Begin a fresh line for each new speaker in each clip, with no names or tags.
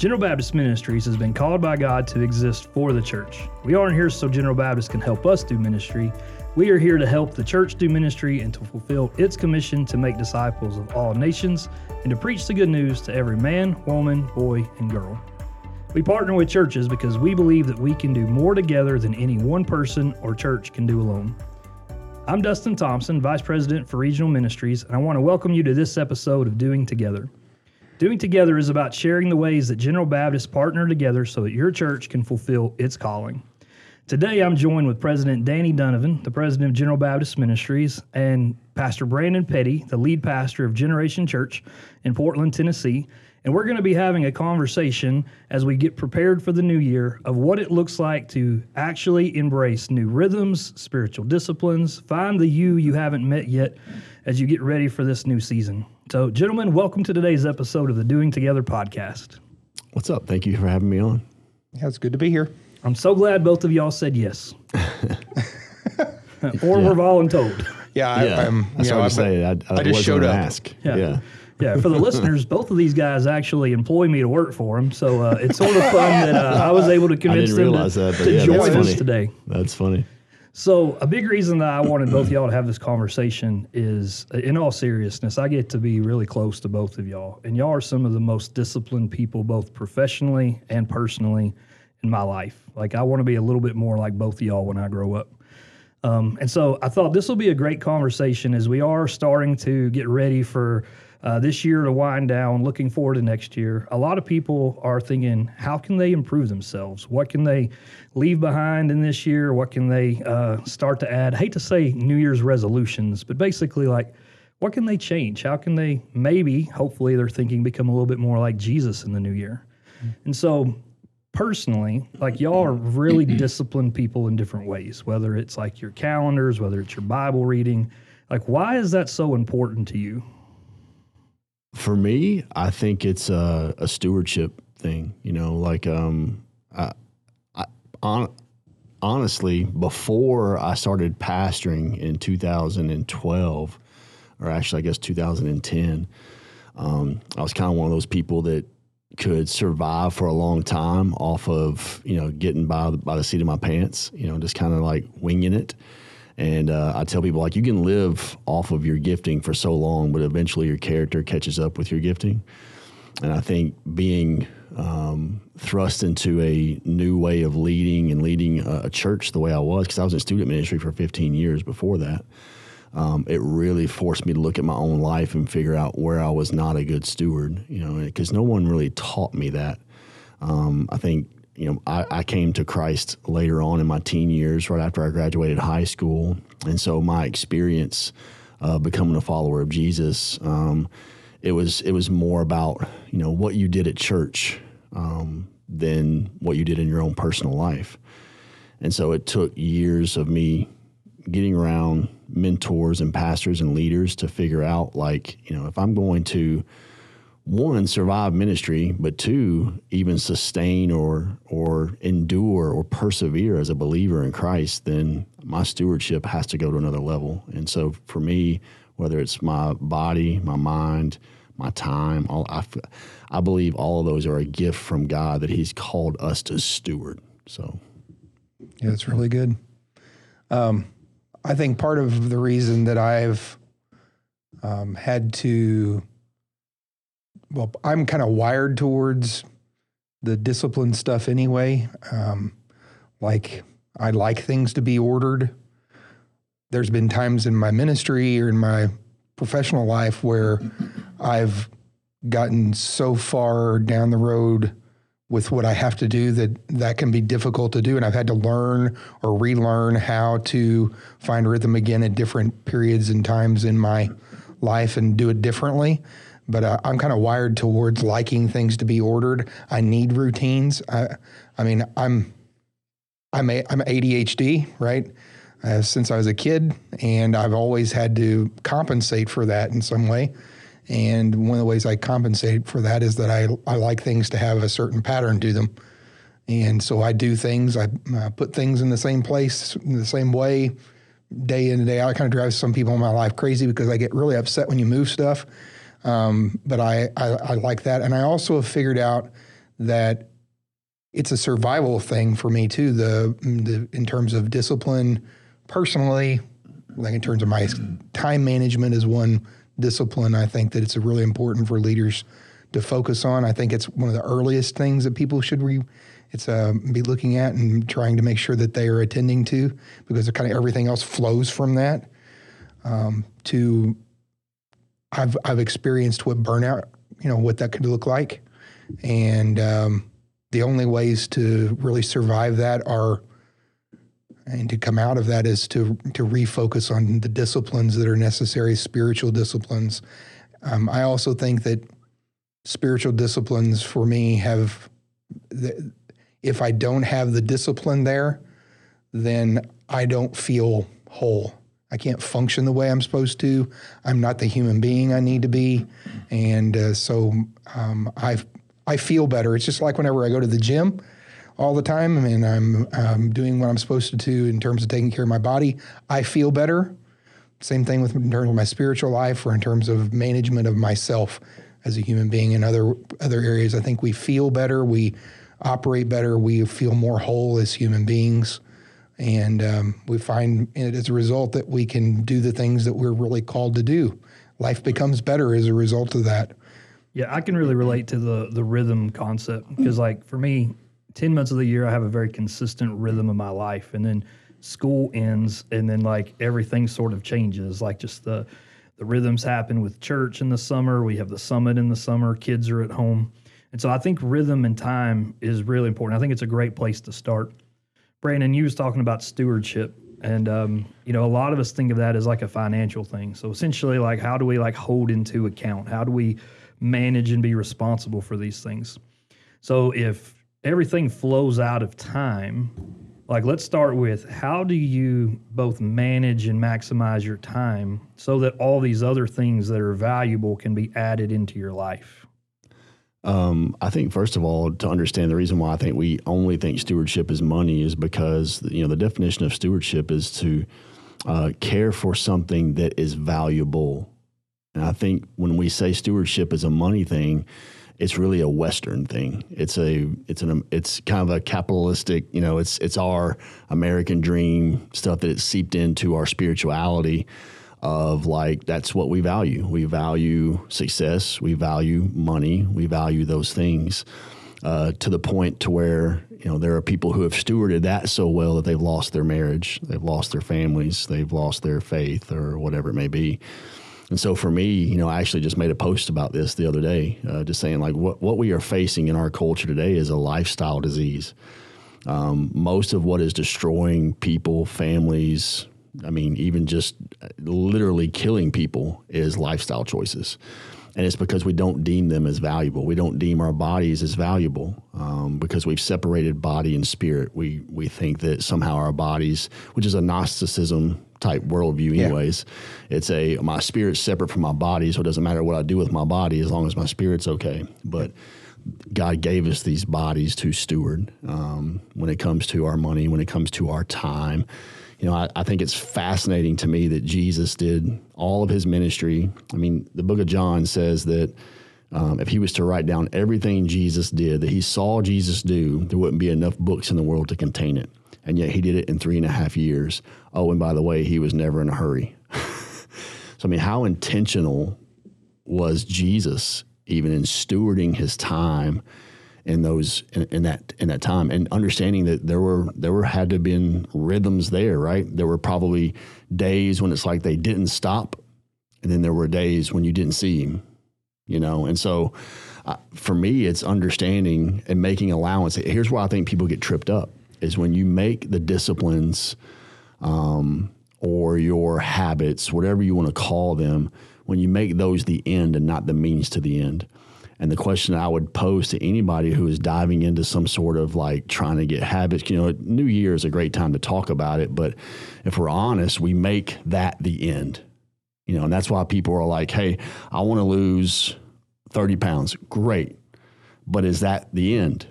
General Baptist Ministries has been called by God to exist for the church. We aren't here so General Baptist can help us do ministry. We are here to help the church do ministry and to fulfill its commission to make disciples of all nations and to preach the good news to every man, woman, boy, and girl. We partner with churches because we believe that we can do more together than any one person or church can do alone. I'm Dustin Thompson, Vice President for Regional Ministries, and I want to welcome you to this episode of Doing Together. Doing Together is about sharing the ways that General Baptists partner together so that your church can fulfill its calling. Today, I'm joined with President Danny Dunivan, the president of General Baptist Ministries, and Pastor Brandon Petty, the lead pastor of Generation Church in Portland, Tennessee. And we're going to be having a conversation as we get prepared for the new year of what it looks like to actually embrace new rhythms, spiritual disciplines, find the you you haven't met yet as you get ready for this new season. So, gentlemen, welcome to today's episode of the Doing Together podcast.
What's up? Thank you for having me on.
Yeah, it's good to be here.
I'm so glad both of y'all said yes. or yeah. we're voluntold.
Yeah, I,
yeah. I'm. That's what I'm saying. I, I, I just showed up. Ask.
Yeah. yeah. yeah, for the listeners, both of these guys actually employ me to work for them, so uh, it's sort of fun that uh, I was able to convince them to, that, to yeah, join us today.
That's funny.
So, a big reason that I wanted both y'all to have this conversation is, in all seriousness, I get to be really close to both of y'all, and y'all are some of the most disciplined people, both professionally and personally, in my life. Like, I want to be a little bit more like both of y'all when I grow up. Um, and so, I thought this will be a great conversation as we are starting to get ready for uh, this year to wind down, looking forward to next year, a lot of people are thinking, how can they improve themselves? What can they leave behind in this year? What can they uh, start to add? I hate to say New Year's resolutions, but basically, like, what can they change? How can they maybe, hopefully, they're thinking become a little bit more like Jesus in the new year? Mm-hmm. And so, personally, like y'all are really disciplined people in different ways, whether it's like your calendars, whether it's your Bible reading. Like, why is that so important to you?
For me, I think it's a, a stewardship thing. You know, like um, I, I on, honestly, before I started pastoring in 2012, or actually, I guess 2010, um, I was kind of one of those people that could survive for a long time off of you know getting by by the seat of my pants. You know, just kind of like winging it. And uh, I tell people like you can live off of your gifting for so long, but eventually your character catches up with your gifting. And I think being um, thrust into a new way of leading and leading a, a church the way I was, because I was in student ministry for 15 years before that, um, it really forced me to look at my own life and figure out where I was not a good steward. You know, because no one really taught me that. Um, I think you know, I, I, came to Christ later on in my teen years, right after I graduated high school, and so my experience uh, becoming a follower of Jesus, um, it was it was more about you know what you did at church um, than what you did in your own personal life, and so it took years of me getting around mentors and pastors and leaders to figure out like you know if I'm going to one survive ministry, but two even sustain or or endure or persevere as a believer in Christ, then my stewardship has to go to another level. And so for me, whether it's my body, my mind, my time, all, I, I believe all of those are a gift from God that He's called us to steward. So,
yeah, that's really good. Um, I think part of the reason that I've um, had to well, I'm kind of wired towards the discipline stuff anyway. Um, like I like things to be ordered. There's been times in my ministry or in my professional life where I've gotten so far down the road with what I have to do that that can be difficult to do. And I've had to learn or relearn how to find rhythm again at different periods and times in my life and do it differently but uh, I'm kind of wired towards liking things to be ordered. I need routines. I, I mean, I'm, I'm, a, I'm ADHD, right? Uh, since I was a kid, and I've always had to compensate for that in some way. And one of the ways I compensate for that is that I, I like things to have a certain pattern to them. And so I do things, I uh, put things in the same place, in the same way, day in and day out. I kind of drives some people in my life crazy because I get really upset when you move stuff. Um, but I, I, I, like that. And I also have figured out that it's a survival thing for me too. The, the in terms of discipline, personally, like in terms of my time management is one discipline. I think that it's really important for leaders to focus on. I think it's one of the earliest things that people should re, it's uh, be looking at and trying to make sure that they are attending to because kind of everything else flows from that. Um, to I've I've experienced what burnout, you know, what that could look like, and um, the only ways to really survive that are and to come out of that is to to refocus on the disciplines that are necessary, spiritual disciplines. Um, I also think that spiritual disciplines for me have, if I don't have the discipline there, then I don't feel whole. I can't function the way I'm supposed to. I'm not the human being I need to be, and uh, so um, I I feel better. It's just like whenever I go to the gym all the time and I'm um, doing what I'm supposed to do in terms of taking care of my body, I feel better. Same thing with in terms of my spiritual life or in terms of management of myself as a human being in other other areas. I think we feel better, we operate better, we feel more whole as human beings, and um, we find it as a result that we can do the things that we're really called to do. Life becomes better as a result of that.
Yeah, I can really relate to the the rhythm concept because, like, for me, 10 months of the year, I have a very consistent rhythm of my life. And then school ends, and then like everything sort of changes. Like just the, the rhythms happen with church in the summer. We have the summit in the summer. Kids are at home. And so I think rhythm and time is really important. I think it's a great place to start. Brandon, you was talking about stewardship. And um, you know, a lot of us think of that as like a financial thing. So essentially, like how do we like hold into account? How do we manage and be responsible for these things? So if everything flows out of time. Like, let's start with how do you both manage and maximize your time so that all these other things that are valuable can be added into your life?
Um, I think first of all, to understand the reason why I think we only think stewardship is money is because you know the definition of stewardship is to uh, care for something that is valuable. And I think when we say stewardship is a money thing, it's really a Western thing. It's a it's an it's kind of a capitalistic, you know, it's it's our American dream stuff that it's seeped into our spirituality of like that's what we value. We value success, we value money, we value those things. Uh, to the point to where you know there are people who have stewarded that so well that they've lost their marriage, they've lost their families, they've lost their faith, or whatever it may be. And so for me, you know, I actually just made a post about this the other day, uh, just saying like what, what we are facing in our culture today is a lifestyle disease. Um, most of what is destroying people, families, I mean, even just literally killing people is lifestyle choices. And it's because we don't deem them as valuable. We don't deem our bodies as valuable um, because we've separated body and spirit. We we think that somehow our bodies, which is a Gnosticism type worldview, anyways. Yeah. It's a my spirit's separate from my body, so it doesn't matter what I do with my body as long as my spirit's okay. But God gave us these bodies to steward um, when it comes to our money, when it comes to our time. You know, I, I, think it's fascinating to me that Jesus did all of his ministry. I mean, the book of John says that um, if he was to write down everything Jesus did, that he saw Jesus do, there wouldn't be enough books in the world to contain it and yet he did it in three and a half years. Oh, and by the way, he was never in a hurry. so, I mean, how intentional was Jesus even in stewarding his time in those in, in, that in that time and understanding that there were there were had to have been rhythms there right there were probably days when it's like they didn't stop and then there were days when you didn't see him you know and so uh, for me it's understanding and making allowance here's where i think people get tripped up is when you make the disciplines um, or your habits, whatever you want to call them, when you make those the end and not the means to the end. And the question I would pose to anybody who is diving into some sort of like trying to get habits, you know, New Year is a great time to talk about it. But if we're honest, we make that the end, you know, and that's why people are like, hey, I want to lose 30 pounds. Great. But is that the end?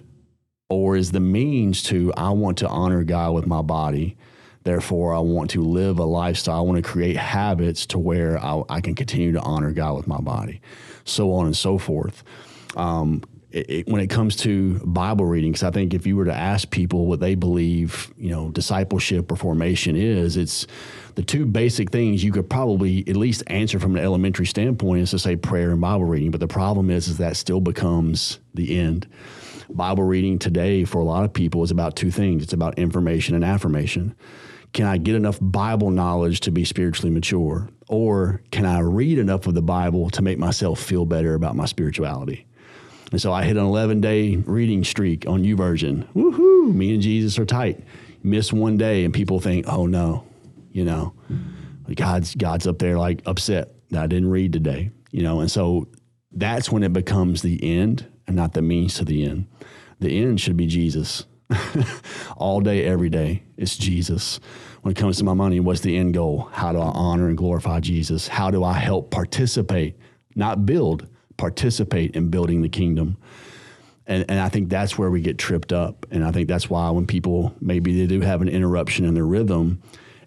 or is the means to I want to honor God with my body. Therefore, I want to live a lifestyle. I want to create habits to where I, I can continue to honor God with my body, so on and so forth. Um, it, it, when it comes to Bible reading, because I think if you were to ask people what they believe, you know, discipleship or formation is, it's the two basic things you could probably at least answer from an elementary standpoint is to say prayer and Bible reading. But the problem is, is that still becomes the end. Bible reading today for a lot of people is about two things. It's about information and affirmation. Can I get enough Bible knowledge to be spiritually mature? Or can I read enough of the Bible to make myself feel better about my spirituality? And so I hit an 11 day reading streak on YouVersion. Woohoo! Me and Jesus are tight. Miss one day, and people think, oh no, you know, God's God's up there like upset that I didn't read today, you know. And so that's when it becomes the end and not the means to the end. The end should be Jesus. All day, every day, it's Jesus. When it comes to my money, what's the end goal? How do I honor and glorify Jesus? How do I help participate, not build, participate in building the kingdom? And, and I think that's where we get tripped up. And I think that's why when people maybe they do have an interruption in their rhythm,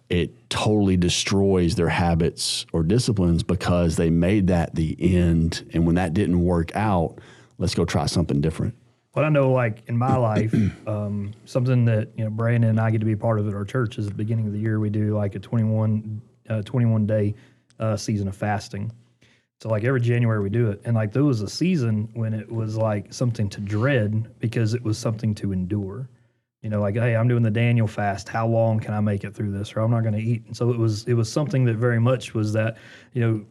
it totally destroys their habits or disciplines because they made that the end. And when that didn't work out, let's go try something different.
What I know, like in my life, um, something that you know Brandon and I get to be part of at our church is the beginning of the year we do like a 21, uh, 21 day uh, season of fasting. So like every January we do it, and like there was a season when it was like something to dread because it was something to endure. You know, like hey, I'm doing the Daniel fast. How long can I make it through this? Or I'm not going to eat. And so it was it was something that very much was that you know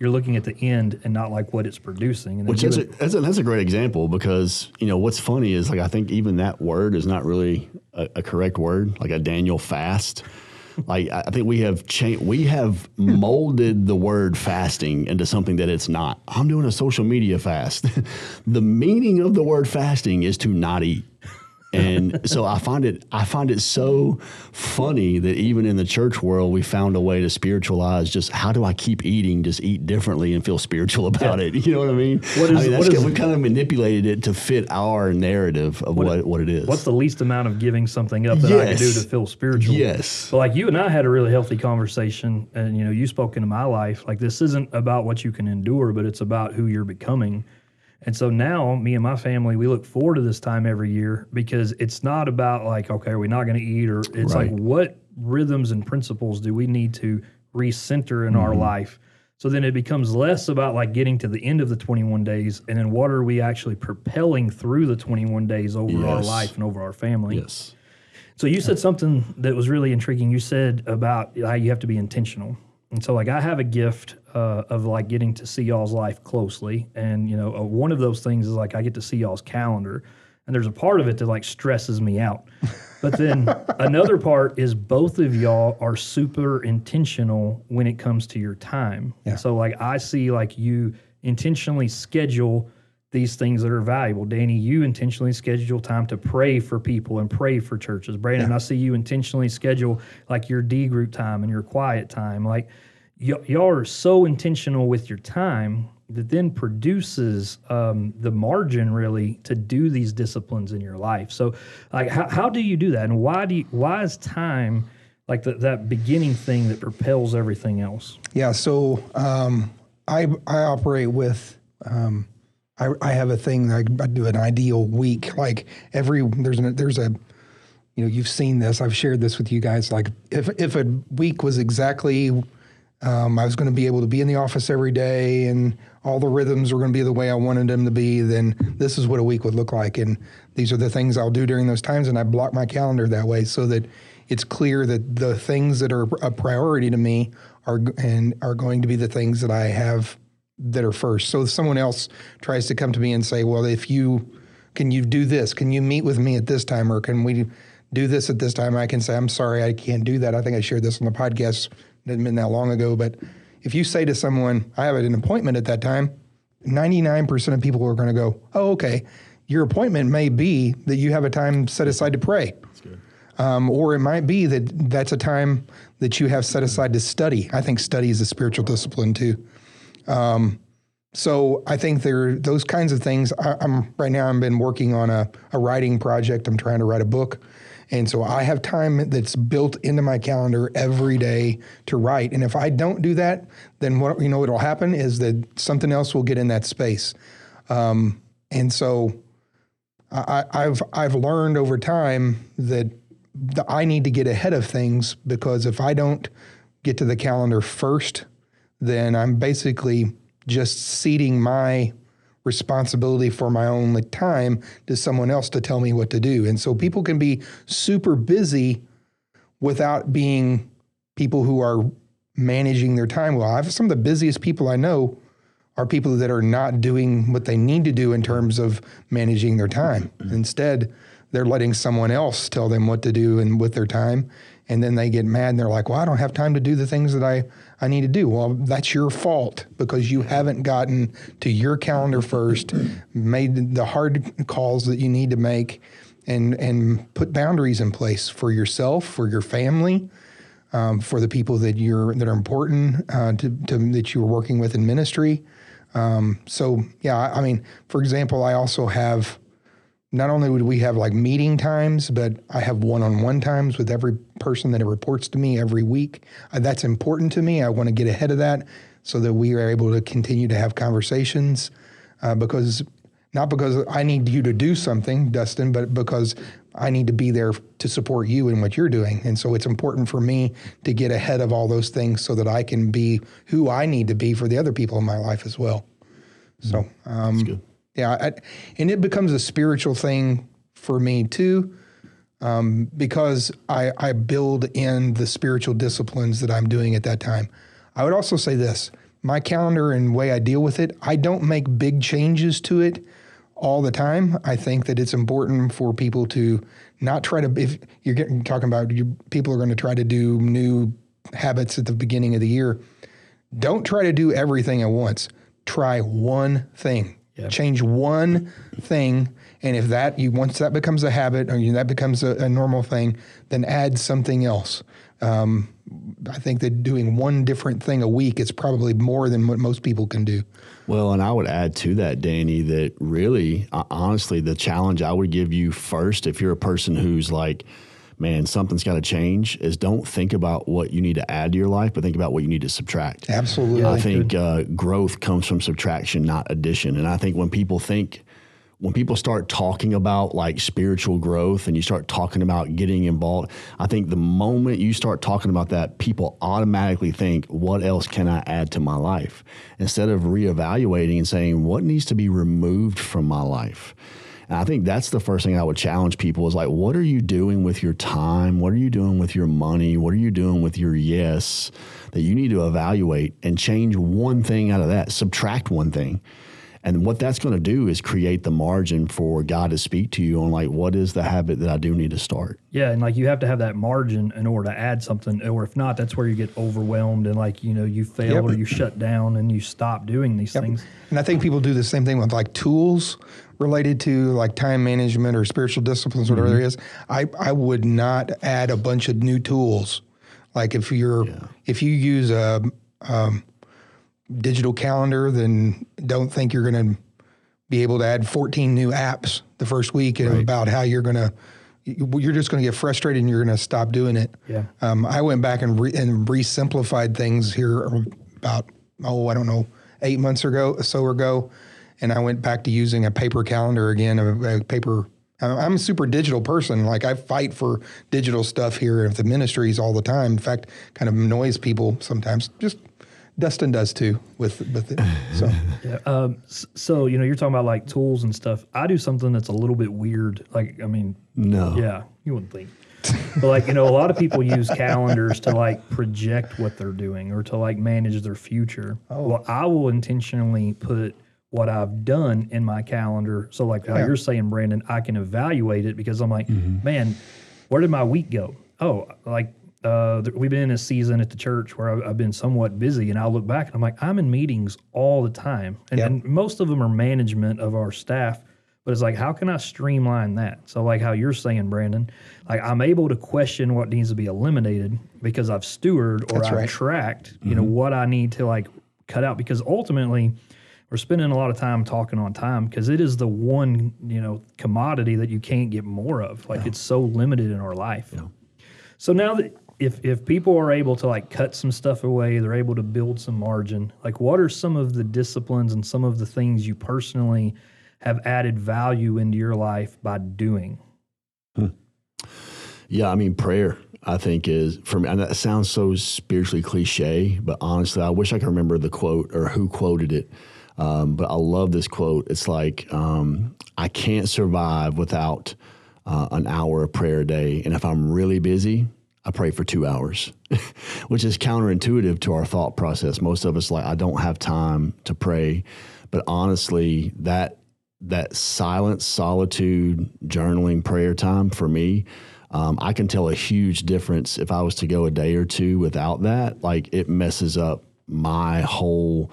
you're looking at the end and not like what it's producing.
Which is a, that's, a, that's a great example because you know what's funny is like I think even that word is not really a, a correct word, like a Daniel fast. like I think we have changed, we have molded the word fasting into something that it's not. I'm doing a social media fast. the meaning of the word fasting is to not eat and so I find it I find it so funny that even in the church world we found a way to spiritualize just how do I keep eating just eat differently and feel spiritual about it? You know what I mean? What is, I mean, what is, we kind of manipulated it to fit our narrative of what, what, what it is.
what's the least amount of giving something up that yes. I can do to feel spiritual?
Yes.
But like you and I had a really healthy conversation and you know you spoke into my life. Like this isn't about what you can endure but it's about who you're becoming and so now, me and my family, we look forward to this time every year because it's not about like, okay, are we not going to eat? Or it's right. like, what rhythms and principles do we need to recenter in mm-hmm. our life? So then it becomes less about like getting to the end of the 21 days and then what are we actually propelling through the 21 days over yes. our life and over our family?
Yes.
So you said something that was really intriguing. You said about how you have to be intentional. And so, like, I have a gift uh, of like getting to see y'all's life closely, and you know, uh, one of those things is like I get to see y'all's calendar, and there's a part of it that like stresses me out. But then another part is both of y'all are super intentional when it comes to your time. Yeah. So, like, I see like you intentionally schedule these things that are valuable. Danny, you intentionally schedule time to pray for people and pray for churches. Brandon, yeah. I see you intentionally schedule like your D group time and your quiet time. Like y- y'all are so intentional with your time that then produces um, the margin really to do these disciplines in your life. So, like, how, how do you do that, and why do you, why is time like the, that beginning thing that propels everything else?
Yeah. So um, I I operate with. Um, I, I have a thing I, I do an ideal week. Like every there's a, there's a you know you've seen this. I've shared this with you guys. Like if if a week was exactly um, I was going to be able to be in the office every day and all the rhythms were going to be the way I wanted them to be, then this is what a week would look like. And these are the things I'll do during those times. And I block my calendar that way so that it's clear that the things that are a priority to me are and are going to be the things that I have that are first. So if someone else tries to come to me and say, "Well, if you can you do this? Can you meet with me at this time or can we do this at this time?" I can say, "I'm sorry, I can't do that." I think I shared this on the podcast. It didn't been that long ago, but if you say to someone, "I have an appointment at that time," 99% of people are going to go, "Oh, okay." Your appointment may be that you have a time set aside to pray. Um, or it might be that that's a time that you have set aside to study. I think study is a spiritual discipline too. Um, so I think there those kinds of things. I, am right now. I've been working on a, a writing project. I'm trying to write a book, and so I have time that's built into my calendar every day to write. And if I don't do that, then what you know what'll happen is that something else will get in that space. Um, and so I, I've I've learned over time that the, I need to get ahead of things because if I don't get to the calendar first, then I'm basically just ceding my responsibility for my own time to someone else to tell me what to do. And so people can be super busy without being people who are managing their time well. I've some of the busiest people I know are people that are not doing what they need to do in terms of managing their time. Instead, they're letting someone else tell them what to do and with their time. And then they get mad and they're like, well, I don't have time to do the things that I, I need to do. Well, that's your fault because you haven't gotten to your calendar first, made the hard calls that you need to make, and, and put boundaries in place for yourself, for your family, um, for the people that you're that are important uh, to, to, that you're working with in ministry. Um, so yeah, I, I mean, for example, I also have not only would we have like meeting times, but I have one-on-one times with every person that reports to me every week. Uh, that's important to me. I want to get ahead of that so that we are able to continue to have conversations. Uh, because not because I need you to do something, Dustin, but because I need to be there to support you in what you're doing. And so it's important for me to get ahead of all those things so that I can be who I need to be for the other people in my life as well. So, um, yeah, I, and it becomes a spiritual thing for me too, um, because I, I build in the spiritual disciplines that I'm doing at that time. I would also say this my calendar and way I deal with it, I don't make big changes to it all the time. I think that it's important for people to not try to, if you're getting, talking about you, people are going to try to do new habits at the beginning of the year, don't try to do everything at once. Try one thing. Yep. Change one thing, and if that you once that becomes a habit or you, that becomes a, a, normal thing, then add something else. Um, I think that doing one different thing a week is probably more than what most people can do.
Well, and I would add to that, Danny, that really, uh, honestly, the challenge I would give you first, if you're a person who's like, man, something's got to change, is don't think about what you need to add to your life, but think about what you need to subtract.
Absolutely.
I think uh, growth comes from subtraction, not addition. And I think when people think, when people start talking about like spiritual growth and you start talking about getting involved, I think the moment you start talking about that, people automatically think, what else can I add to my life? Instead of reevaluating and saying, what needs to be removed from my life? And I think that's the first thing I would challenge people is like, what are you doing with your time? What are you doing with your money? What are you doing with your yes that you need to evaluate and change one thing out of that, subtract one thing. And what that's going to do is create the margin for God to speak to you on like what is the habit that I do need to start.
Yeah, and like you have to have that margin in order to add something, or if not, that's where you get overwhelmed and like you know you fail yep. or you shut down and you stop doing these yep. things.
And I think people do the same thing with like tools related to like time management or spiritual disciplines, whatever mm-hmm. there is. I I would not add a bunch of new tools. Like if you're yeah. if you use a um, digital calendar, then don't think you're going to be able to add 14 new apps the first week right. about how you're going to you're just going to get frustrated and you're going to stop doing it.
Yeah.
Um, I went back and re, and re-simplified things here about oh I don't know eight months ago so ago, and I went back to using a paper calendar again, a, a paper. I'm a super digital person. Like I fight for digital stuff here at the ministries all the time. In fact, kind of annoys people sometimes. Just Dustin does too with with it. So
yeah. Um, so you know, you're talking about like tools and stuff. I do something that's a little bit weird. Like, I mean,
no,
yeah, you wouldn't think. but like you know, a lot of people use calendars to like project what they're doing or to like manage their future. Oh. Well, I will intentionally put what I've done in my calendar. So like how yeah. you're saying, Brandon, I can evaluate it because I'm like, mm-hmm. man, where did my week go? Oh, like uh, we've been in a season at the church where I've, I've, been somewhat busy, and I look back and I'm like, I'm in meetings all the time, and, yep. and, most of them are management of our staff. But it's like, how can I streamline that? So, like how you're saying, Brandon, like I'm able to question what needs to be eliminated because I've steward or That's I've right. tracked, you mm-hmm. know, what I need to like cut out. Because ultimately, we're spending a lot of time talking on time because it is the one you know commodity that you can't get more of. Like yeah. it's so limited in our life. Yeah. So now that if if people are able to like cut some stuff away, they're able to build some margin. Like, what are some of the disciplines and some of the things you personally have added value into your life by doing?
Yeah, I mean, prayer, I think, is for me, and that sounds so spiritually cliche, but honestly, I wish I could remember the quote or who quoted it. Um, but I love this quote. It's like, um, I can't survive without uh, an hour of prayer a day. And if I'm really busy, I pray for two hours, which is counterintuitive to our thought process. Most of us like, I don't have time to pray. But honestly, that that silence, solitude, journaling, prayer time for me, um, I can tell a huge difference if I was to go a day or two without that. Like it messes up my whole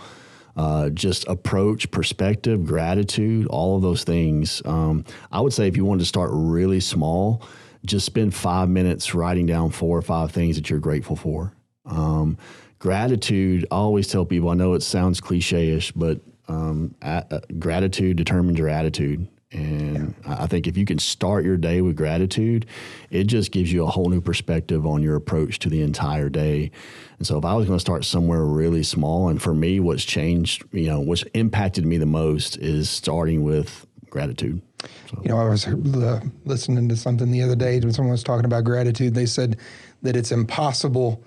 uh, just approach, perspective, gratitude, all of those things. Um, I would say if you wanted to start really small, just spend five minutes writing down four or five things that you're grateful for. Um, gratitude, I always tell people, I know it sounds cliche ish, but um, uh, gratitude determines your attitude. And yeah. I think if you can start your day with gratitude, it just gives you a whole new perspective on your approach to the entire day. And so if I was going to start somewhere really small, and for me, what's changed, you know, what's impacted me the most is starting with gratitude.
So. You know, I was uh, listening to something the other day when someone was talking about gratitude. They said that it's impossible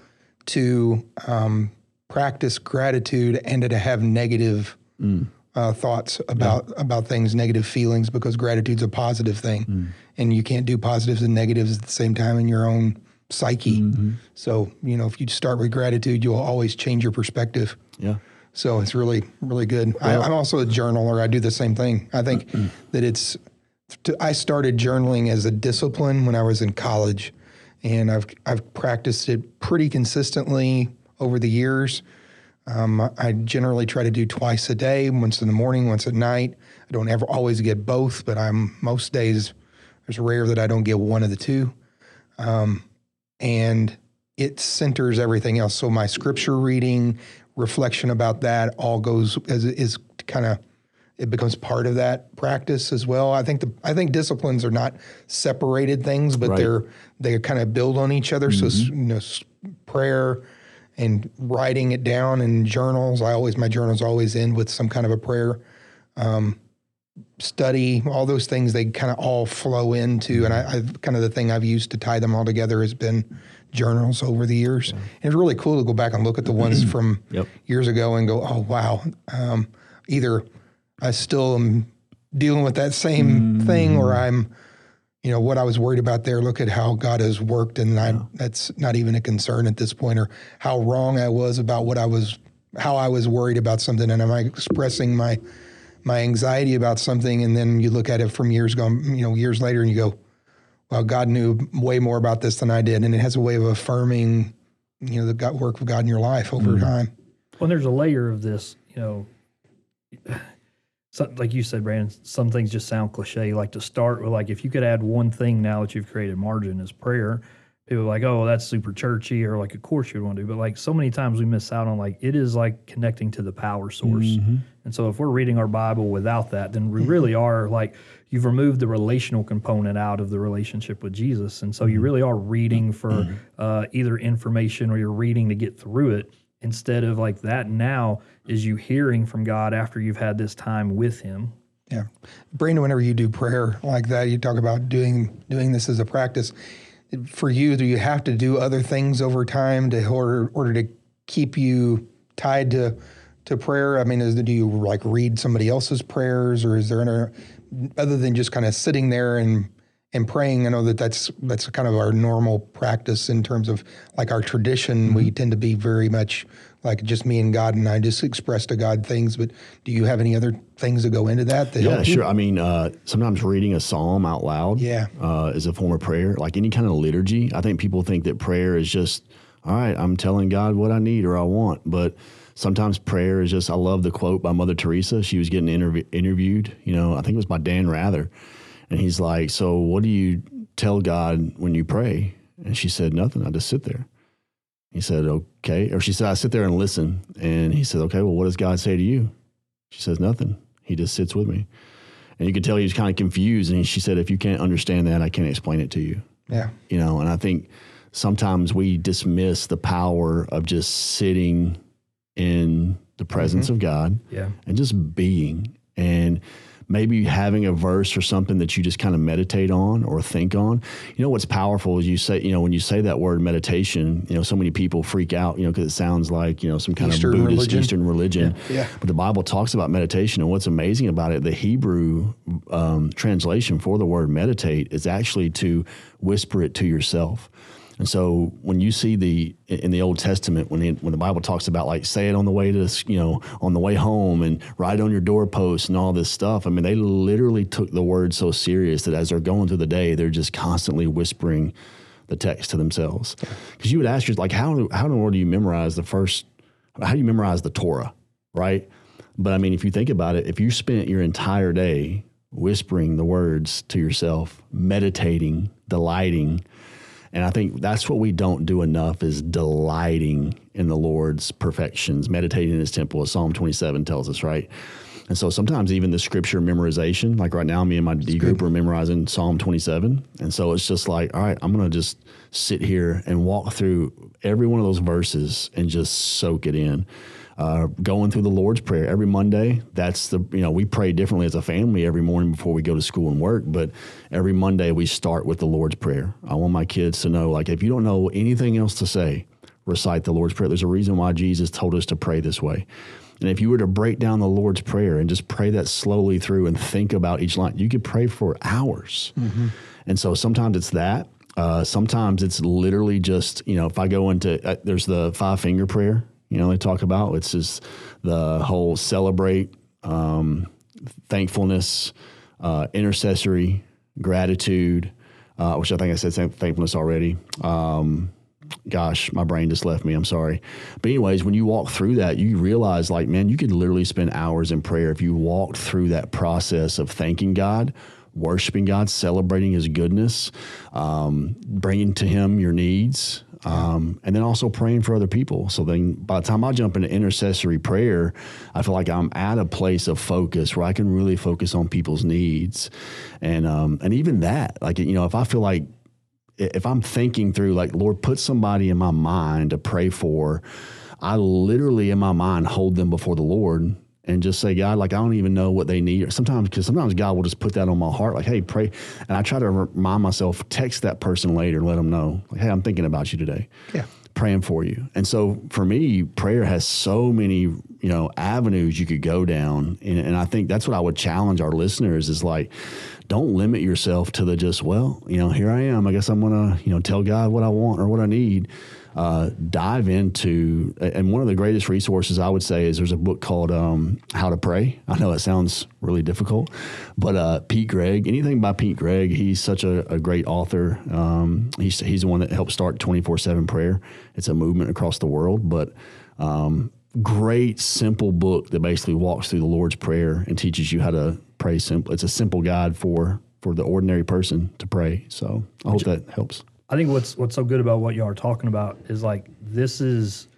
to um, practice gratitude and to have negative mm uh, thoughts about yeah. about things, negative feelings, because gratitude's a positive thing, mm. and you can't do positives and negatives at the same time in your own psyche. Mm-hmm. So you know, if you start with gratitude, you'll always change your perspective.
Yeah.
So it's really really good. Well, I, am also a journaler. I do the same thing. I think that it's. To, I started journaling as a discipline when I was in college, and I've I've practiced it pretty consistently over the years. Um, I generally try to do twice a day, once in the morning, once at night. I don't ever always get both, but I'm most days. There's rare that I don't get one of the two, um, and it centers everything else. So my scripture reading, reflection about that, all goes as is kind of it becomes part of that practice as well. I think the I think disciplines are not separated things, but right. they're they kind of build on each other. Mm-hmm. So you know, prayer and writing it down in journals. I always my journals always end with some kind of a prayer. Um, study, all those things they kind of all flow into, and I, I've kind of the thing I've used to tie them all together has been journals over the years. Yeah. it's really cool to go back and look at the ones from yep. years ago and go, oh wow, um, either I still am dealing with that same mm. thing, or I'm you know what I was worried about there. Look at how God has worked, and I, that's not even a concern at this point, or how wrong I was about what I was, how I was worried about something, and am I expressing my my anxiety about something? And then you look at it from years gone, you know, years later, and you go, "Well, God knew way more about this than I did," and it has a way of affirming, you know, the God, work of God in your life over mm-hmm. time.
Well, there's a layer of this, you know so, like you said, Brandon, some things just sound cliche. Like to start with, like if you could add one thing now that you've created margin is prayer. People are like, oh, that's super churchy, or like, of course you'd want to do. But like so many times we miss out on like it is like connecting to the power source. Mm-hmm. And so if we're reading our Bible without that, then we really are like you've removed the relational component out of the relationship with Jesus. And so you mm-hmm. really are reading for mm-hmm. uh, either information or you're reading to get through it instead of like that now is you hearing from God after you've had this time with him.
Yeah. Brandon, whenever you do prayer like that, you talk about doing doing this as a practice. For you, do you have to do other things over time to order order to keep you tied to to prayer? I mean, is, do you like read somebody else's prayers, or is there other than just kind of sitting there and and praying. I know that that's that's kind of our normal practice in terms of like our tradition. Mm-hmm. We tend to be very much like just me and God, and I just express to God things. But do you have any other things that go into that? that
yeah, sure. I mean, uh, sometimes reading a psalm out loud,
yeah,
uh, is a form of prayer. Like any kind of liturgy, I think people think that prayer is just all right. I'm telling God what I need or I want, but sometimes prayer is just. I love the quote by Mother Teresa. She was getting interv- interviewed. You know, I think it was by Dan Rather and he's like, So what do you tell God when you pray? And she said, Nothing. I just sit there. He said, Okay. Or she said, I sit there and listen. And he said, Okay, well, what does God say to you? She says, Nothing. He just sits with me. And you could tell he was kind of confused. And she said, If you can't understand that, I can't explain it to you.
Yeah.
You know, and I think sometimes we dismiss the power of just sitting in the presence mm-hmm. of God
yeah.
and just being. And maybe having a verse or something that you just kind of meditate on or think on. You know what's powerful is you say, you know, when you say that word meditation, you know, so many people freak out, you know, because it sounds like you know some kind
Eastern
of Buddhist
religion.
Eastern religion.
Yeah. Yeah.
But the Bible talks about meditation, and what's amazing about it, the Hebrew um, translation for the word meditate is actually to whisper it to yourself. And so when you see the in the Old Testament, when the, when the Bible talks about like say it on the way to you know on the way home and write on your doorpost and all this stuff, I mean they literally took the word so serious that as they're going through the day, they're just constantly whispering the text to themselves. Because you would ask yourself like how how in the world do you memorize the first how do you memorize the Torah, right? But I mean, if you think about it, if you spent your entire day whispering the words to yourself, meditating, delighting, and I think that's what we don't do enough is delighting in the Lord's perfections, meditating in his temple, as Psalm 27 tells us, right? And so sometimes even the scripture memorization, like right now, me and my D group are memorizing Psalm 27. And so it's just like, all right, I'm going to just sit here and walk through every one of those verses and just soak it in. Uh, going through the Lord's Prayer every Monday. That's the, you know, we pray differently as a family every morning before we go to school and work, but every Monday we start with the Lord's Prayer. I want my kids to know, like, if you don't know anything else to say, recite the Lord's Prayer. There's a reason why Jesus told us to pray this way. And if you were to break down the Lord's Prayer and just pray that slowly through and think about each line, you could pray for hours. And so sometimes it's that. Uh, sometimes it's literally just, you know, if I go into, uh, there's the five finger prayer, you know, they talk about. It's just the whole celebrate, um, thankfulness, uh, intercessory, gratitude, uh, which I think I said thankfulness already. Um, gosh, my brain just left me. I'm sorry. But anyways, when you walk through that, you realize like, man, you could literally spend hours in prayer if you walked through that process of thanking God, worshiping God, celebrating His goodness, um, bringing to Him your needs. Um, and then also praying for other people. So then by the time I jump into intercessory prayer, I feel like I'm at a place of focus where I can really focus on people's needs. And, um, and even that, like, you know, if I feel like if I'm thinking through, like, Lord, put somebody in my mind to pray for, I literally in my mind hold them before the Lord and just say, God, like, I don't even know what they need. Sometimes, because sometimes God will just put that on my heart, like, hey, pray. And I try to remind myself, text that person later let them know, like, hey, I'm thinking about you today.
Yeah.
Praying for you. And so for me, prayer has so many, you know, avenues you could go down. And, and I think that's what I would challenge our listeners is like, don't limit yourself to the just, well, you know, here I am. I guess I'm going to, you know, tell God what I want or what I need. Uh, dive into, and one of the greatest resources I would say is there's a book called um, How to Pray. I know it sounds really difficult, but uh, Pete Greig, anything by Pete Greig, he's such a, a great author. Um, he's, he's the one that helped start 24 7 prayer. It's a movement across the world, but um, great, simple book that basically walks through the Lord's Prayer and teaches you how to pray simple. It's a simple guide for for the ordinary person to pray. So I hope that helps.
I think what's what's so good about what y'all are talking about is like this is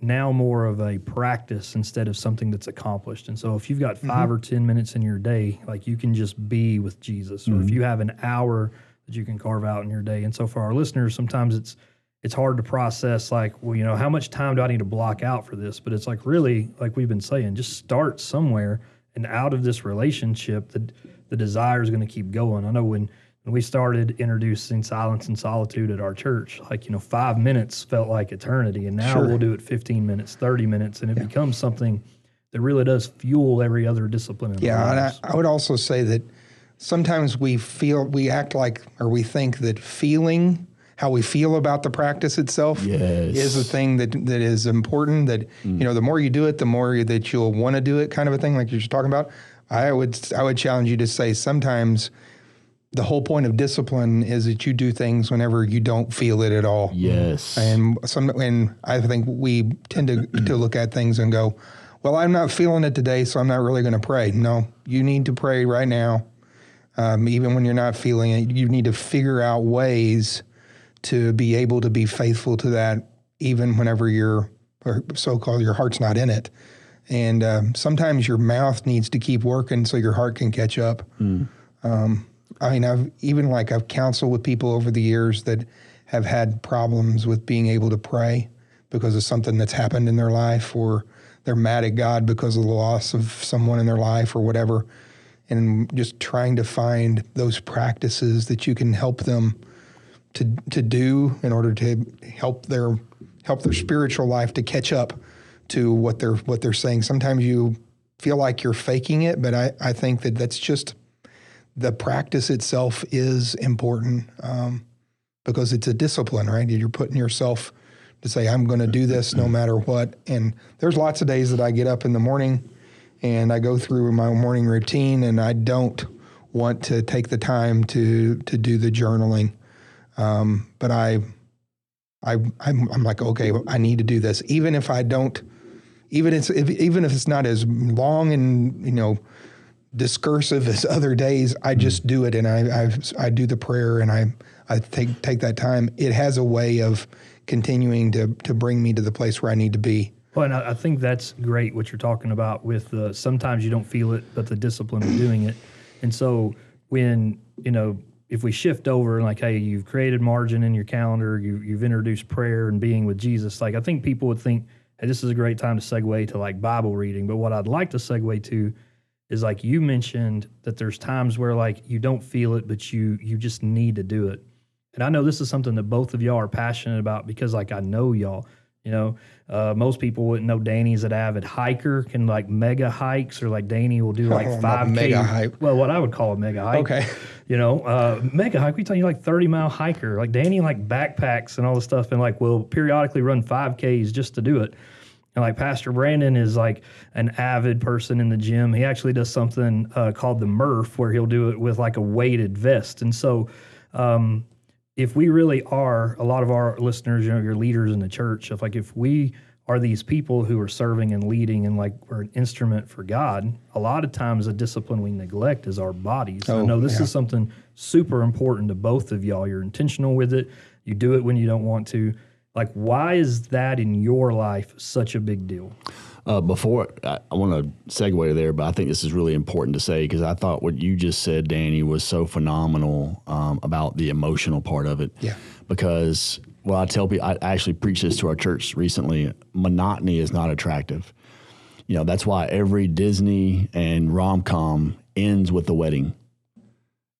now more of a practice instead of something that's accomplished. And so if you've got 5 mm-hmm. or ten minutes in your day, like you can just be with Jesus, or if mm-hmm. you have an hour that you can carve out in your day. And so for our listeners, sometimes it's it's hard to process like, well, you know, how much time do I need to block out for this? But it's like really, like we've been saying, just start somewhere and out of this relationship, the the desire is going to keep going. I know when when we started introducing silence and solitude at our church, like, you know, five minutes felt like eternity. And now
Sure.
we'll do it 15 minutes, 30 minutes, and it becomes something that really does fuel every other discipline
Yeah, and I. I would also say that sometimes we feel we act like or we think that feeling how we feel about the practice itself
Yes.
is the thing that that is important. That mm. you know, the more you do it, the more that you'll want to do it, kind of a thing, like you're just talking about. I would I would challenge you to say sometimes the whole point of discipline is that you do things whenever you don't feel it at all.
Yes.
And some, and I think we tend to, to look at things and go, well, I'm not feeling it today, so I'm not really going to pray. No, you need to pray right now. Um, even when you're not feeling it, you need to figure out ways to be able to be faithful to that, even whenever your or so-called your heart's not in it. And um, sometimes your mouth needs to keep working so your heart can catch up. Um, I mean, I've even like I've counseled with people over the years that have had problems with being able to pray because of something that's happened in their life, or they're mad at God because of the loss of someone in their life, or whatever. and just trying to find those practices that you can help them to to do in order to help their help their spiritual life to catch up to what they're what they're saying. Sometimes you feel like you're faking it, but I, I think that that's just the practice itself is important um, because it's a discipline, right? You're putting yourself to say, I'm going to do this no matter what. And there's lots of days that I get up in the morning and I go through my morning routine and I don't want to take the time to to do the journaling. Um, but I, I, I'm, I'm like, okay, I need to do this, even if I don't, even if, even if it's not as long and you know discursive as other days. I just do it, and I I've, I do the prayer, and I I take take that time. It has a way of continuing to to bring me to the place where I need to be.
Well, and I, I think that's great what you're talking about with uh, sometimes you don't feel it, but the discipline of doing it. And so when, you know, if we shift over and like, hey, you've created margin in your calendar, you, you've introduced prayer and being with Jesus, like I think people would think, hey, this is a great time to segue to like Bible reading. But what I'd like to segue to is like you mentioned that there's times where like you don't feel it, but you you just need to do it. And I know this is something that both of y'all are passionate about because like I know y'all. You know, uh, most people wouldn't know Danny's an avid hiker, can like mega hikes, or like Danny will do like
Oh,
five
mega hike.
Well, what I would call a mega hike.
Okay.
You know, uh, mega hike. We tell you like thirty mile hiker. Like Danny like backpacks and all this stuff, and like will periodically run five Ks just to do it. And like Pastor Brandon is like an avid person in the gym. He actually does something uh, called the Murph, where he'll do it with like a weighted vest. And so, um, if we really are, a lot of our listeners, you know, your leaders in the church, if like if we are these people who are serving and leading and like we're an instrument for God, a lot of times the discipline we neglect is our bodies. I
Oh,
know this
yeah.
is something super important to both of y'all. You're intentional with it. You do it when you don't want to. Like, why is that in your life such a big deal?
Uh, before I, I want to segue there, but I think this is really important to say because I thought what you just said, Danny, was so phenomenal um, about the emotional part of it.
Yeah.
Because well, I tell people, I actually preached this to our church recently. Monotony is not attractive. You know, that's why every Disney and rom com ends with the wedding.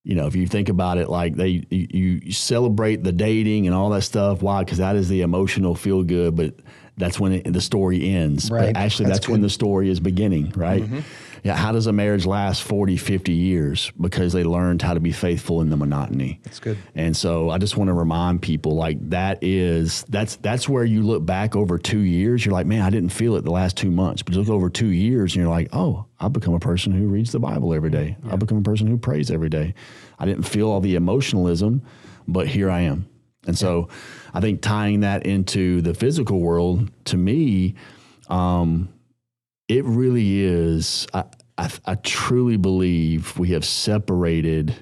You know, if you think about it, like they you, you celebrate the dating and all that stuff. Why? Because that is the emotional feel good, but that's when it, the story ends.
Right.
But actually,
That's
that's, when the story is beginning, right? Mm-hmm. Yeah. How does a marriage last 40, 50 years? Because they learned how to be faithful in the monotony.
That's good.
And so I just want to remind people like that is that's that's where you look back over two years. You're like, man, I didn't feel it the last two months, but you look over two years and you're like, oh, I've become a person who reads the Bible every day. I've become a person who prays every day. I didn't feel all the emotionalism, but here I am. And so I think tying that into the physical world to me, um, it really is. I, I, I truly believe we have separated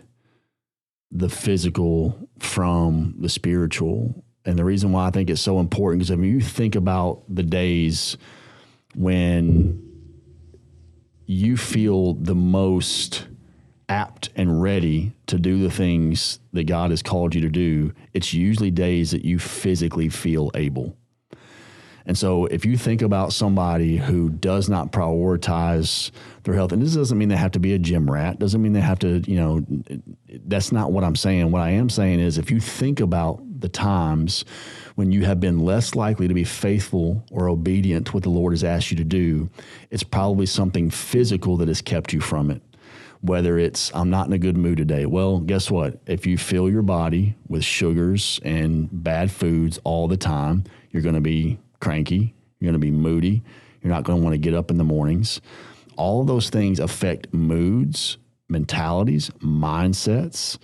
the physical from the spiritual. And the reason why I think it's so important is I mean, you think about the days when you feel the most apt and ready to do the things that God has called you to do, it's usually days that you physically feel able. And so if you think about somebody who does not prioritize their health, and this doesn't mean they have to be a gym rat, doesn't mean they have to, you know, that's not what I'm saying. What I am saying is if you think about the times when you have been less likely to be faithful or obedient to what the Lord has asked you to do, it's probably something physical that has kept you from it whether it's I'm not in a good mood today. Well, guess what? If you fill your body with sugars and bad foods all the time, you're going to be cranky, you're going to be moody, you're not going to want to get up in the mornings. All of those things affect moods, mentalities, mindsets.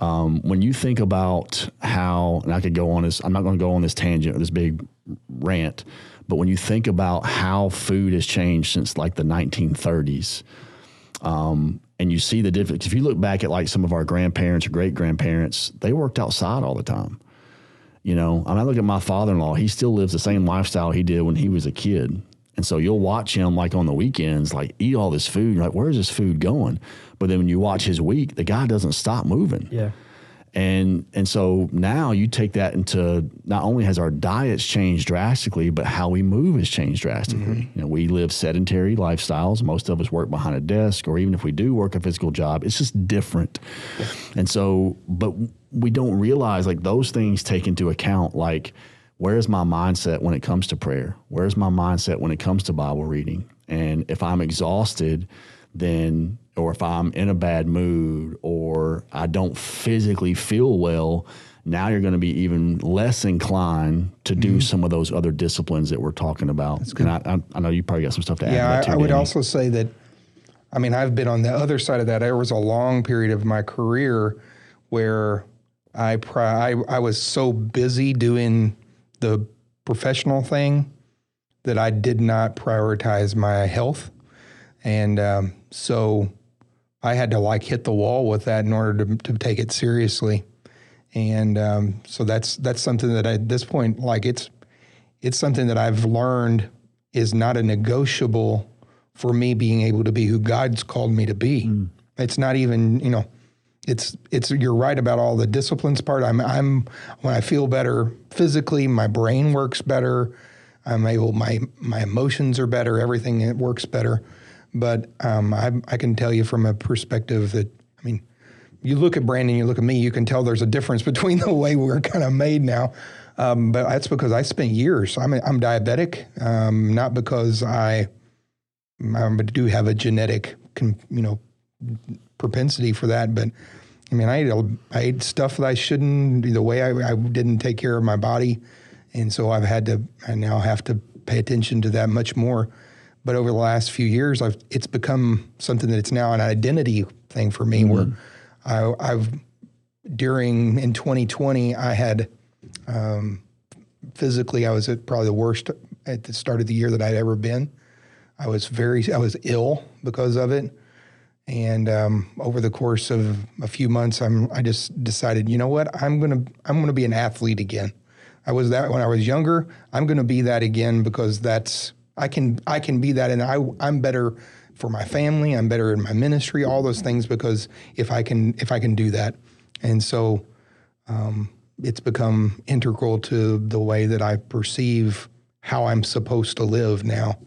Um, when you think about how, and I could go on this, I'm not going to go on this tangent or this big rant, but when you think about how food has changed since like the 1930s, um, and you see the difference. If you look back at like some of our grandparents or great grandparents, they worked outside all the time. You know, mean, I look at my father in law, he still lives the same lifestyle he did when he was a kid. And so you'll watch him like on the weekends, like eat all this food. You're like, where's this food going? But then when you watch his week, the guy doesn't stop moving.
Yeah.
And and so now you take that into not only has our diets changed drastically, but how we move has changed drastically. Mm-hmm. You know, we live sedentary lifestyles. Most of us work behind a desk, or even if we do work a physical job, it's just different. And so, but we don't realize like those things take into account like where's my mindset when it comes to prayer? Where's my mindset when it comes to Bible reading? And if I'm exhausted, then or if I'm in a bad mood or I don't physically feel well, now you're going to be even less inclined to do some of those other disciplines that we're talking about. And I, I, I know you probably got some stuff to add.
Yeah,
to
I,
too,
I would
Danny.
also say that. I mean, I've been on the other side of that. There was a long period of my career where I pri- I, I was so busy doing the professional thing that I did not prioritize my health, and um, so I had to like hit the wall with that in order to, to take it seriously. And um, so that's that's something that at this point, like it's it's something that I've learned is not a negotiable for me being able to be who God's called me to be. It's not even, you know, it's it's you're right about all the disciplines part. I'm I'm when I feel better physically, my brain works better. I'm able my my emotions are better. Everything it works better. But um, I I can tell you from a perspective that I mean, you look at Brandon, you look at me, you can tell there's a difference between the way we're kind of made now. Um, but that's because I spent years. I'm I'm diabetic, um, not because I I do have a genetic, you know, propensity for that. But I mean, I ate, a- I ate stuff that I shouldn't. The way I, I didn't take care of my body, and so I've had to. I now have to pay attention to that much more. But over the last few years, I've it's become something that it's now an identity thing for me. Where I, I've during in 2020, I had um, physically, I was at probably the worst at the start of the year that I'd ever been. I was very, I was ill because of it. And um, over the course of a few months, I'm, I just decided, you know what, I'm gonna, I'm gonna be an athlete again. I was that when I was younger. I'm gonna be that again because that's, I can, I can be that, and I, I'm better for my family. I'm better in my ministry. All those things because if I can, if I can do that, and so it's become integral to the way that I perceive how I'm supposed to live now.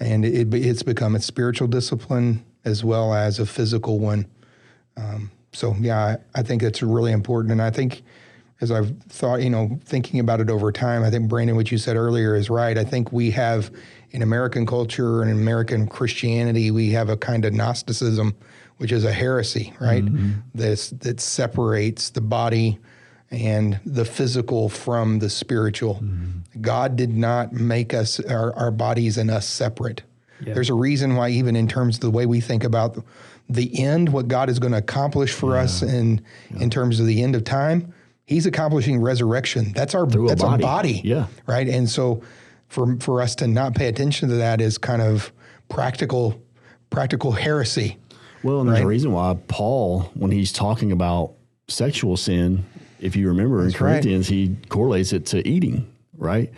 And it, it's become a spiritual discipline as well as a physical one. Um, so, yeah, I, I think it's really important. And I think as I've thought, you know, thinking about it over time, I think, Brandon, what you said earlier is right. I think we have in American culture and in American Christianity, we have a kind of Gnosticism, which is a heresy, right? Mm-hmm. That's, that separates the body and the physical from the spiritual. Mm-hmm. God did not make us, our, our bodies and us separate. There's a reason why, even in terms of the way we think about the end, what God is going to accomplish for us in, in terms of the end of time, He's accomplishing resurrection. That's our
a
that's
body.
a body.
Yeah.
Right. And so for for us to not pay attention to that is kind of practical practical heresy.
Well, and there's a reason why Paul, when he's talking about sexual sin, if you remember in
right.
Corinthians, he correlates it to eating, right?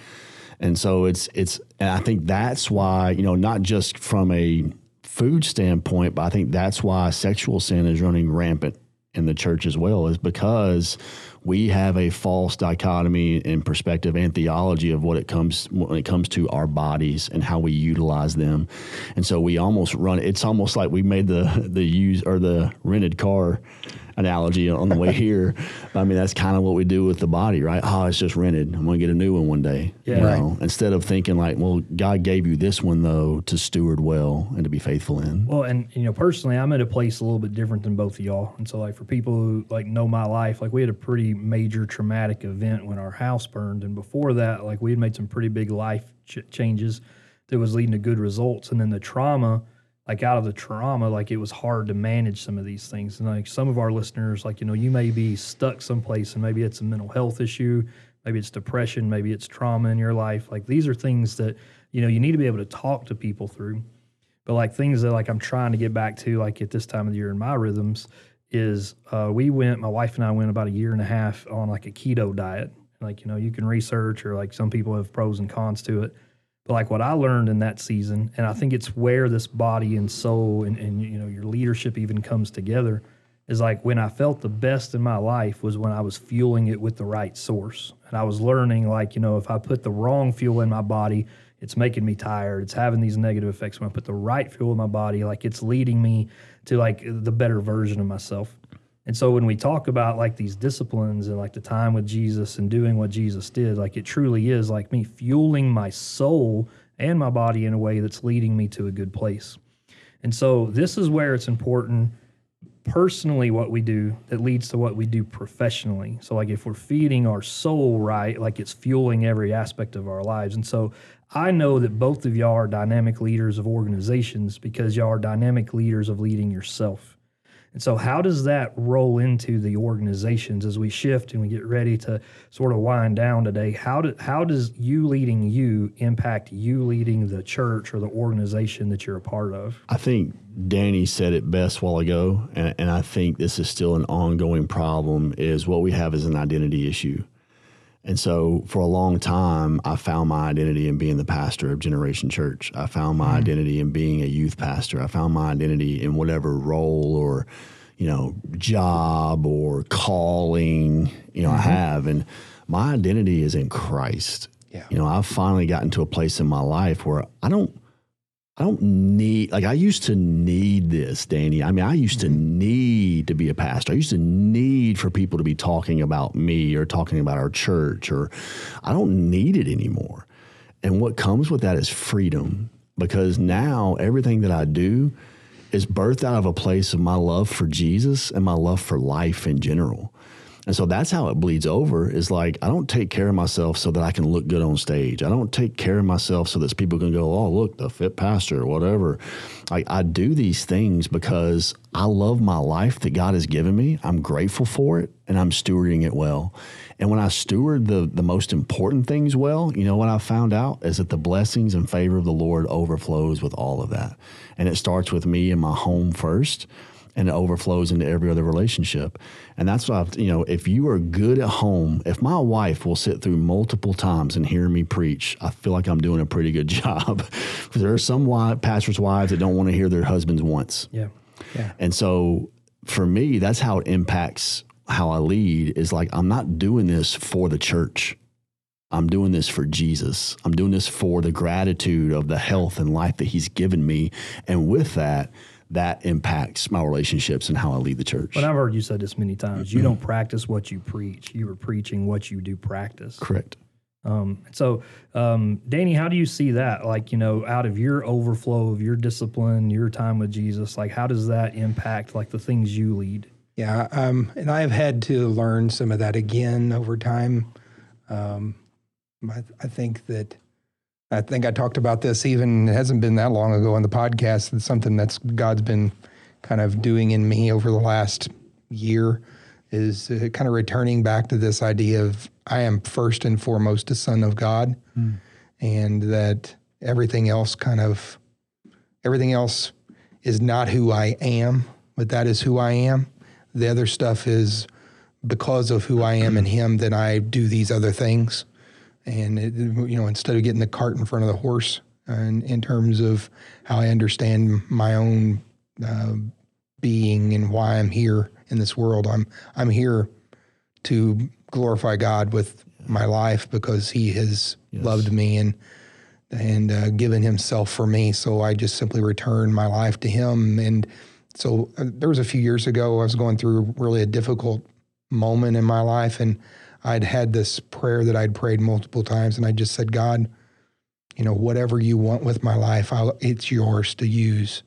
And so it's it's, and I think that's why you know not just from a food standpoint, but I think that's why sexual sin is running rampant in the church as well, is because we have a false dichotomy in perspective and theology of what it comes when it comes to our bodies and how we utilize them, and so we almost run. It's almost like we made the the use or the rented car analogy on the way here. I mean, that's kind of what we do with the body, right? Oh, it's just rented. I'm going to get a new one one day.
Yeah.
you
Right.
instead of thinking like, well, God gave you this one though to steward well and to be faithful in.
Well, and you know, personally, I'm at a place a little bit different than both of y'all. And so, like for people who like know my life, like we had a pretty major traumatic event when our house burned, and before that, like we had made some pretty big life ch- changes that was leading to good results. And then the trauma, like out of the trauma, like it was hard to manage some of these things. And like some of our listeners, like you know, you may be stuck someplace, and maybe it's a mental health issue, maybe it's depression, maybe it's trauma in your life. Like these are things that you know you need to be able to talk to people through but like things that like I'm trying to get back to like at this time of the year in my rhythms is uh, we went my wife and I went about a year and a half on like a keto diet like you know you can research or like some people have pros and cons to it like what I learned in that season and I think it's where this body and soul and, and you know your leadership even comes together is like when I felt the best in my life was when I was fueling it with the right source. And I was learning, like, you know, if I put the wrong fuel in my body, it's making me tired. It's having these negative effects. When I put the right fuel in my body, like it's leading me to like the better version of myself. And so when we talk about like these disciplines and like the time with Jesus and doing what Jesus did, like it truly is like me fueling my soul and my body in a way that's leading me to a good place. And so this is where it's important personally what we do that leads to what we do professionally. So like if we're feeding our soul right, like it's fueling every aspect of our lives. And so I know that both of y'all are dynamic leaders of organizations because y'all are dynamic leaders of leading yourself. And so, how does that roll into the organizations as we shift and we get ready to sort of wind down today? How, do, how does you leading you impact you leading the church or the organization that you're a part of?
I think Danny said it best while ago, and, and I think this is still an ongoing problem. Is what we have is an identity issue. And so for a long time, I found my identity in being the pastor of Generation Church. I found my mm-hmm. identity in being a youth pastor. I found my identity in whatever role or, you know, job or calling, you know, mm-hmm. I have. And my identity is in Christ. Yeah. You know, I've finally gotten to a place in my life where I don't I don't need like I used to need this, Danny. I mean, I used to mm-hmm. need to be a pastor. I used to need for people to be talking about me or talking about our church or I don't need it anymore. And what comes with that is freedom because now everything that I do is birthed out of a place of my love for Jesus and my love for life in general. And so that's how it bleeds over is like, I don't take care of myself so that I can look good on stage. I don't take care of myself so that people can go, oh, look, the fit pastor whatever. Like, I do these things because I love my life that God has given me. I'm grateful for it and I'm stewarding it well. And when I steward the, the most important things well, you know what I found out is that the blessings and favor of the Lord overflows with all of that. And it starts with me and my home first and it overflows into every other relationship. And that's why, you know, if you are good at home, if my wife will sit through multiple times and hear me preach, I feel like I'm doing a pretty good job. there are some wives, pastors' wives that don't want to hear their husbands once.
Yeah. Yeah.
And so for me, that's how it impacts how I lead is like, I'm not doing this for the church. I'm doing this for Jesus. I'm doing this for the gratitude of the health and life that He's given me. And with that, that impacts my relationships and how I lead the church.
But I've heard you said this many times. You don't practice what you preach. You are preaching what you do practice.
Correct.
Um, so, um, Danny, how do you see that? Like, you know, out of your overflow of your discipline, your time with Jesus, like, how does that impact like the things you lead?
Yeah, um, and I've had to learn some of that again over time. Um, I, I think that I think I talked about this even it hasn't been that long ago on the podcast. It's something that's God's been kind of doing in me over the last year is uh, kind of returning back to this idea of I am first and foremost a son of God, mm. and that everything else kind of everything else is not who I am, but that is who I am. The other stuff is because of who I am in Him. Then I do these other things and it, you know instead of getting the cart in front of the horse and in terms of how I understand my own uh, being and why I'm here in this world I'm I'm here to glorify God with my life because he has yes. loved me and and uh, given himself for me so I just simply return my life to him and so uh, there was a few years ago I was going through really a difficult moment in my life and I'd had this prayer that I'd prayed multiple times, and I just said, God, you know, whatever you want with my life, I'll, it's yours to use.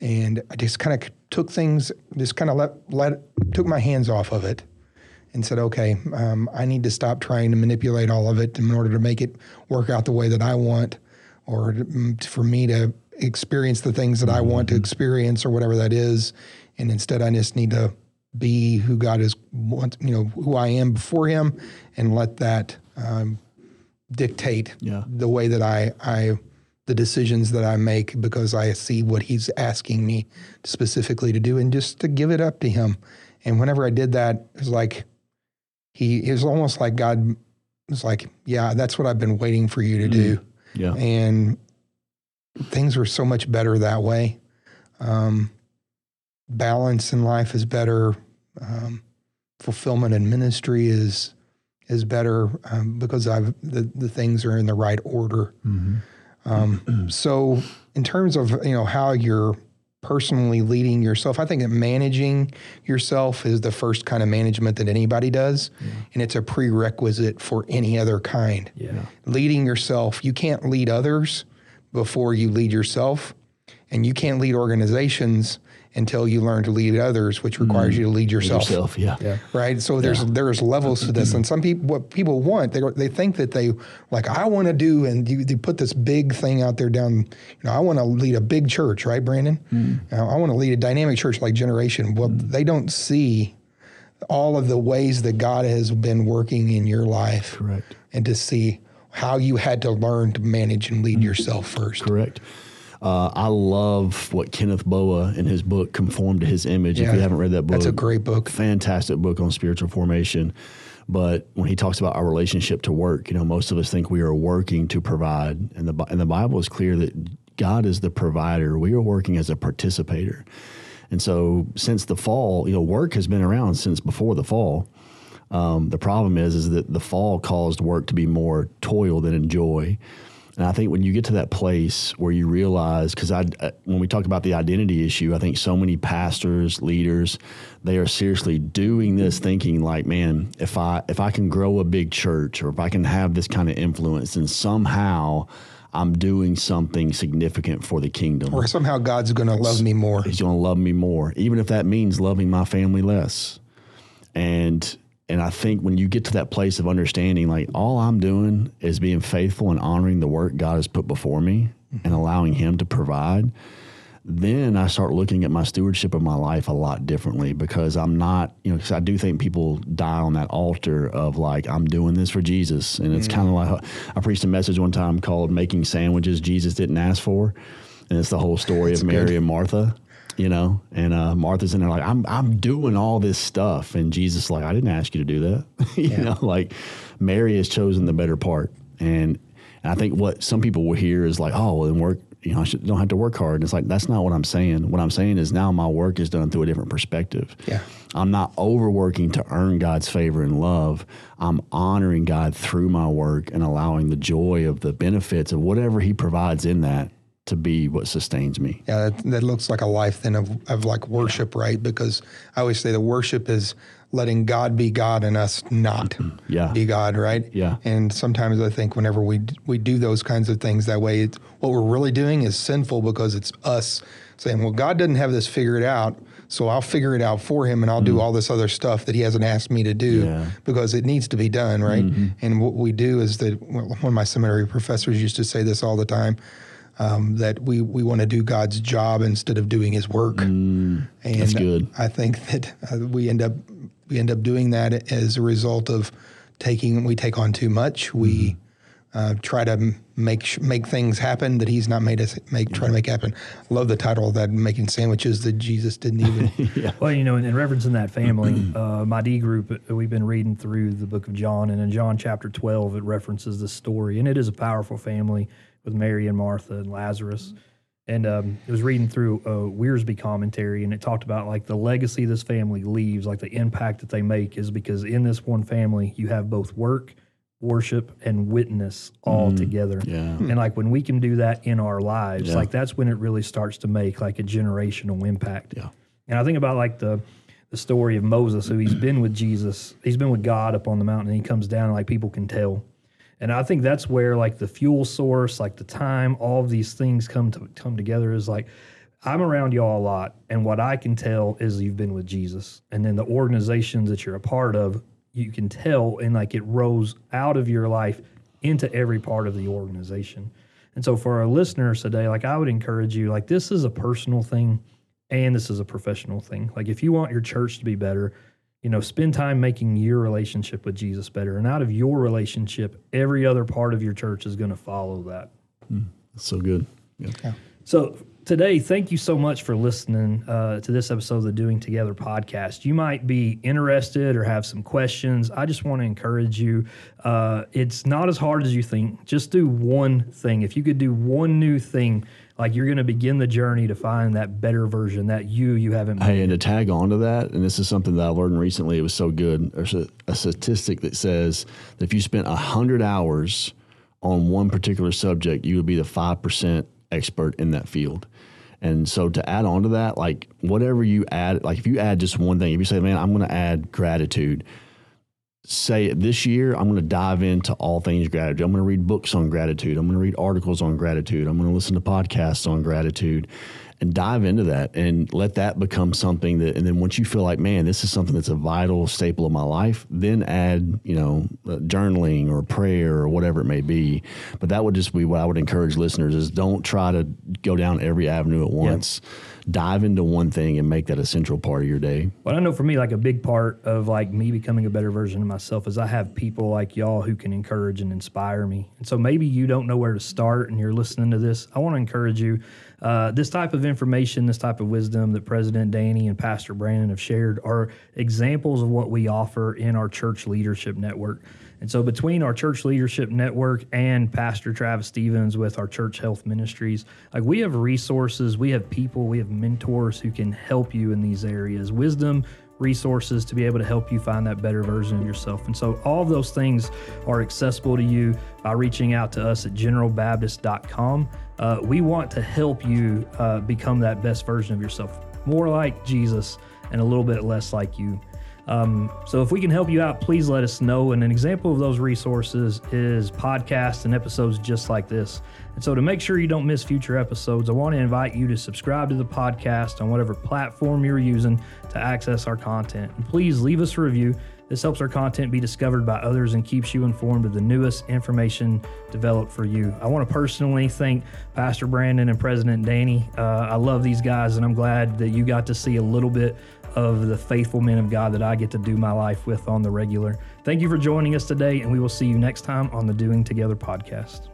And I just kind of took things, just kind of let, let, took my hands off of it and said, okay, um, I need to stop trying to manipulate all of it in order to make it work out the way that I want or mm, for me to experience the things that I want to mm-hmm. experience or whatever that is. And instead, I just need to be who God is, you know, who I am before Him, and let that um, dictate yeah. the way that I, I, the decisions that I make because I see what He's asking me specifically to do, and just to give it up to Him. And whenever I did that, it was like He, it was almost like God was like, "Yeah, that's what I've been waiting for you to do." Mm. Yeah, and things were so much better that way. Um, balance in life is better. Um, fulfillment in ministry is is better um, because I've the, the things are in the right order. Um, so, in terms of you know how you're personally leading yourself, I think that managing yourself is the first kind of management that anybody does, and it's a prerequisite for any other kind.
Yeah.
Leading yourself, you can't lead others before you lead yourself, and you can't lead organizations until you learn to lead others, which requires mm. you to lead yourself
Yourself, yeah.
Yeah.
right? So there's there's levels to this, mm-hmm. and some people what people want they they think that they like I want to do, and you, they put this big thing out there down. You know, I want to lead a big church, right, Brandon? Uh, I want to lead a dynamic church like Generation. Well, mm. they don't see all of the ways that God has been working in your life,
Correct.
and to see how you had to learn to manage and lead yourself first.
Correct. Uh, I love what Kenneth Boa in his book "Conform to His Image." If you haven't read that book,
That's a great book.
fantastic book on spiritual formation. But when he talks about our relationship to work, you know, most of us think we are working to provide, and the and the Bible is clear that God is the provider. We are working as a participator, and so since the fall, you know, work has been around since before the fall. Um, the problem is, is that the fall caused work to be more toil than enjoy. And I think when you get to that place where you realize, because I, uh, when we talk about the identity issue, I think so many pastors, leaders, they are seriously doing this, thinking like, man, if I if I can grow a big church, or if I can have this kind of influence, then somehow I'm doing something significant for the kingdom.
Or somehow God's going to love me more.
He's going to love me more, even if that means loving my family less. And and I think when you get to that place of understanding, like all I'm doing is being faithful and honoring the work God has put before me and mm-hmm. allowing Him to provide, then I start looking at my stewardship of my life a lot differently because I'm not, you know, because I do think people die on that altar of like, I'm doing this for Jesus. And it's kind of mm. like, I preached a message one time called Making Sandwiches Jesus Didn't Ask For. And it's the whole story of Mary and Martha you know? And uh, martha's in there like i'm i'm doing all this stuff. And jesus like i didn't ask you to do that. You know like mary has chosen the better part. And, and i think what some people will hear is like oh well, then work you know i should, don't have to work hard. And it's like that's not what i'm saying. What i'm saying is now my work is done through a different perspective.
Yeah.
i'm not overworking to earn god's favor and love. I'm honoring god through my work and allowing the joy of the benefits of whatever he provides in that to be what sustains me
Yeah, that, that looks like a life then of, of like worship, right? Because I always say the worship is letting God be God and us not
Yeah.
be God, right?
Yeah.
And sometimes I think whenever we we do those kinds of things that way, it's, what we're really doing is sinful because it's us saying, "Well, God doesn't have this figured out." So I'll figure it out for him, and I'll do all this other stuff that he hasn't asked me to do
Mm. Yeah.
because it needs to be done, right? And what we do is that one of my seminary professors used to say this all the time um, that we we want to do God's job instead of doing His work. and
that's good.
I think that uh, we end up we end up doing that as a result of taking we take on too much. We uh, try to make make things happen that He's not made us make. Try to make happen. Love the title of that, making sandwiches that Jesus didn't even. yeah.
Well, you know, in, in referencing that family, uh, my D group, uh, we've been reading through the book of John, and in John chapter 12, it references this story, and it is a powerful family with Mary and Martha and Lazarus. And um, it was reading through a Wiersbe commentary, and it talked about like the legacy this family leaves, like the impact that they make is because in this one family, you have both work, worship, and witness all mm. together.
yeah hmm.
And like when we can do that in our lives,
Yeah.
like that's when it really starts to make like a generational impact.
Yeah.
And I think about like the the story of Moses, who he's been with Jesus, he's been with God up on the mountain, and he comes down, and like people can tell. And I think that's where like the fuel source, like the time, all of these things come to come together. Is like I'm around y'all a lot, and what I can tell is you've been with Jesus, and then the organizations that you're a part of, you can tell, and like it rose out of your life into every part of the organization. And so for our listeners today, like I would encourage you, like this is a personal thing and this is a professional thing. Like if you want your church to be better, you know, spend time making your relationship with Jesus better. And out of your relationship, every other part of your church is going to follow that.
That's so good. Yeah.
So today, thank you so much for listening uh, to this episode of the Doing Together podcast. You might be interested or have some questions. I just want to encourage you. Uh, it's not as hard as you think. Just do one thing. If you could do one new thing like you're going to begin the journey to find that better version, that you you haven't.
Hey, and to tag on to that, and this is something that I learned recently. It was so good. There's a, a statistic that says that if you spent hundred hours on one particular subject, you would be the five percent expert in that field. And so to add on to that, like whatever you add, like if you add just one thing, if you say, man, I'm going to add gratitude, say this year I'm going to dive into all things gratitude. I'm going to read books on gratitude. I'm going to read articles on gratitude. I'm going to listen to podcasts on gratitude and dive into that and let that become something that and then once you feel like man this is something that's a vital staple of my life then add you know uh, journaling or prayer or whatever it may be but that would just be what i would encourage listeners is don't try to go down every avenue at once dive into one thing and make that a central part of your day.
Well, I know for me, like a big part of like me becoming a better version of myself is I have people like y'all who can encourage and inspire me. And so maybe you don't know where to start and you're listening to this. I want to encourage you. Uh, this type of information, this type of wisdom that President Danny and Pastor Brandon have shared are examples of what we offer in our church leadership network. And so, between our church leadership network and Pastor Travis Stevens with our church health ministries, like we have resources, we have people, we have mentors who can help you in these areas. Wisdom, resources to be able to help you find that better version of yourself. And so all of those things are accessible to you by reaching out to us at generalbaptist.com. Uh, we want to help you uh, become that best version of yourself, more like Jesus and a little bit less like you. Um, so if we can help you out, please let us know. And an example of those resources is podcasts and episodes just like this. And so to make sure you don't miss future episodes, I want to invite you to subscribe to the podcast on whatever platform you're using to access our content. And please leave us a review. This helps our content be discovered by others and keeps you informed of the newest information developed for you. I want to personally thank Pastor Brandon and President Danny. Uh, I love these guys, and I'm glad that you got to see a little bit of the faithful men of God that I get to do my life with on the regular. Thank you for joining us today, and we will see you next time on the Doing Together podcast.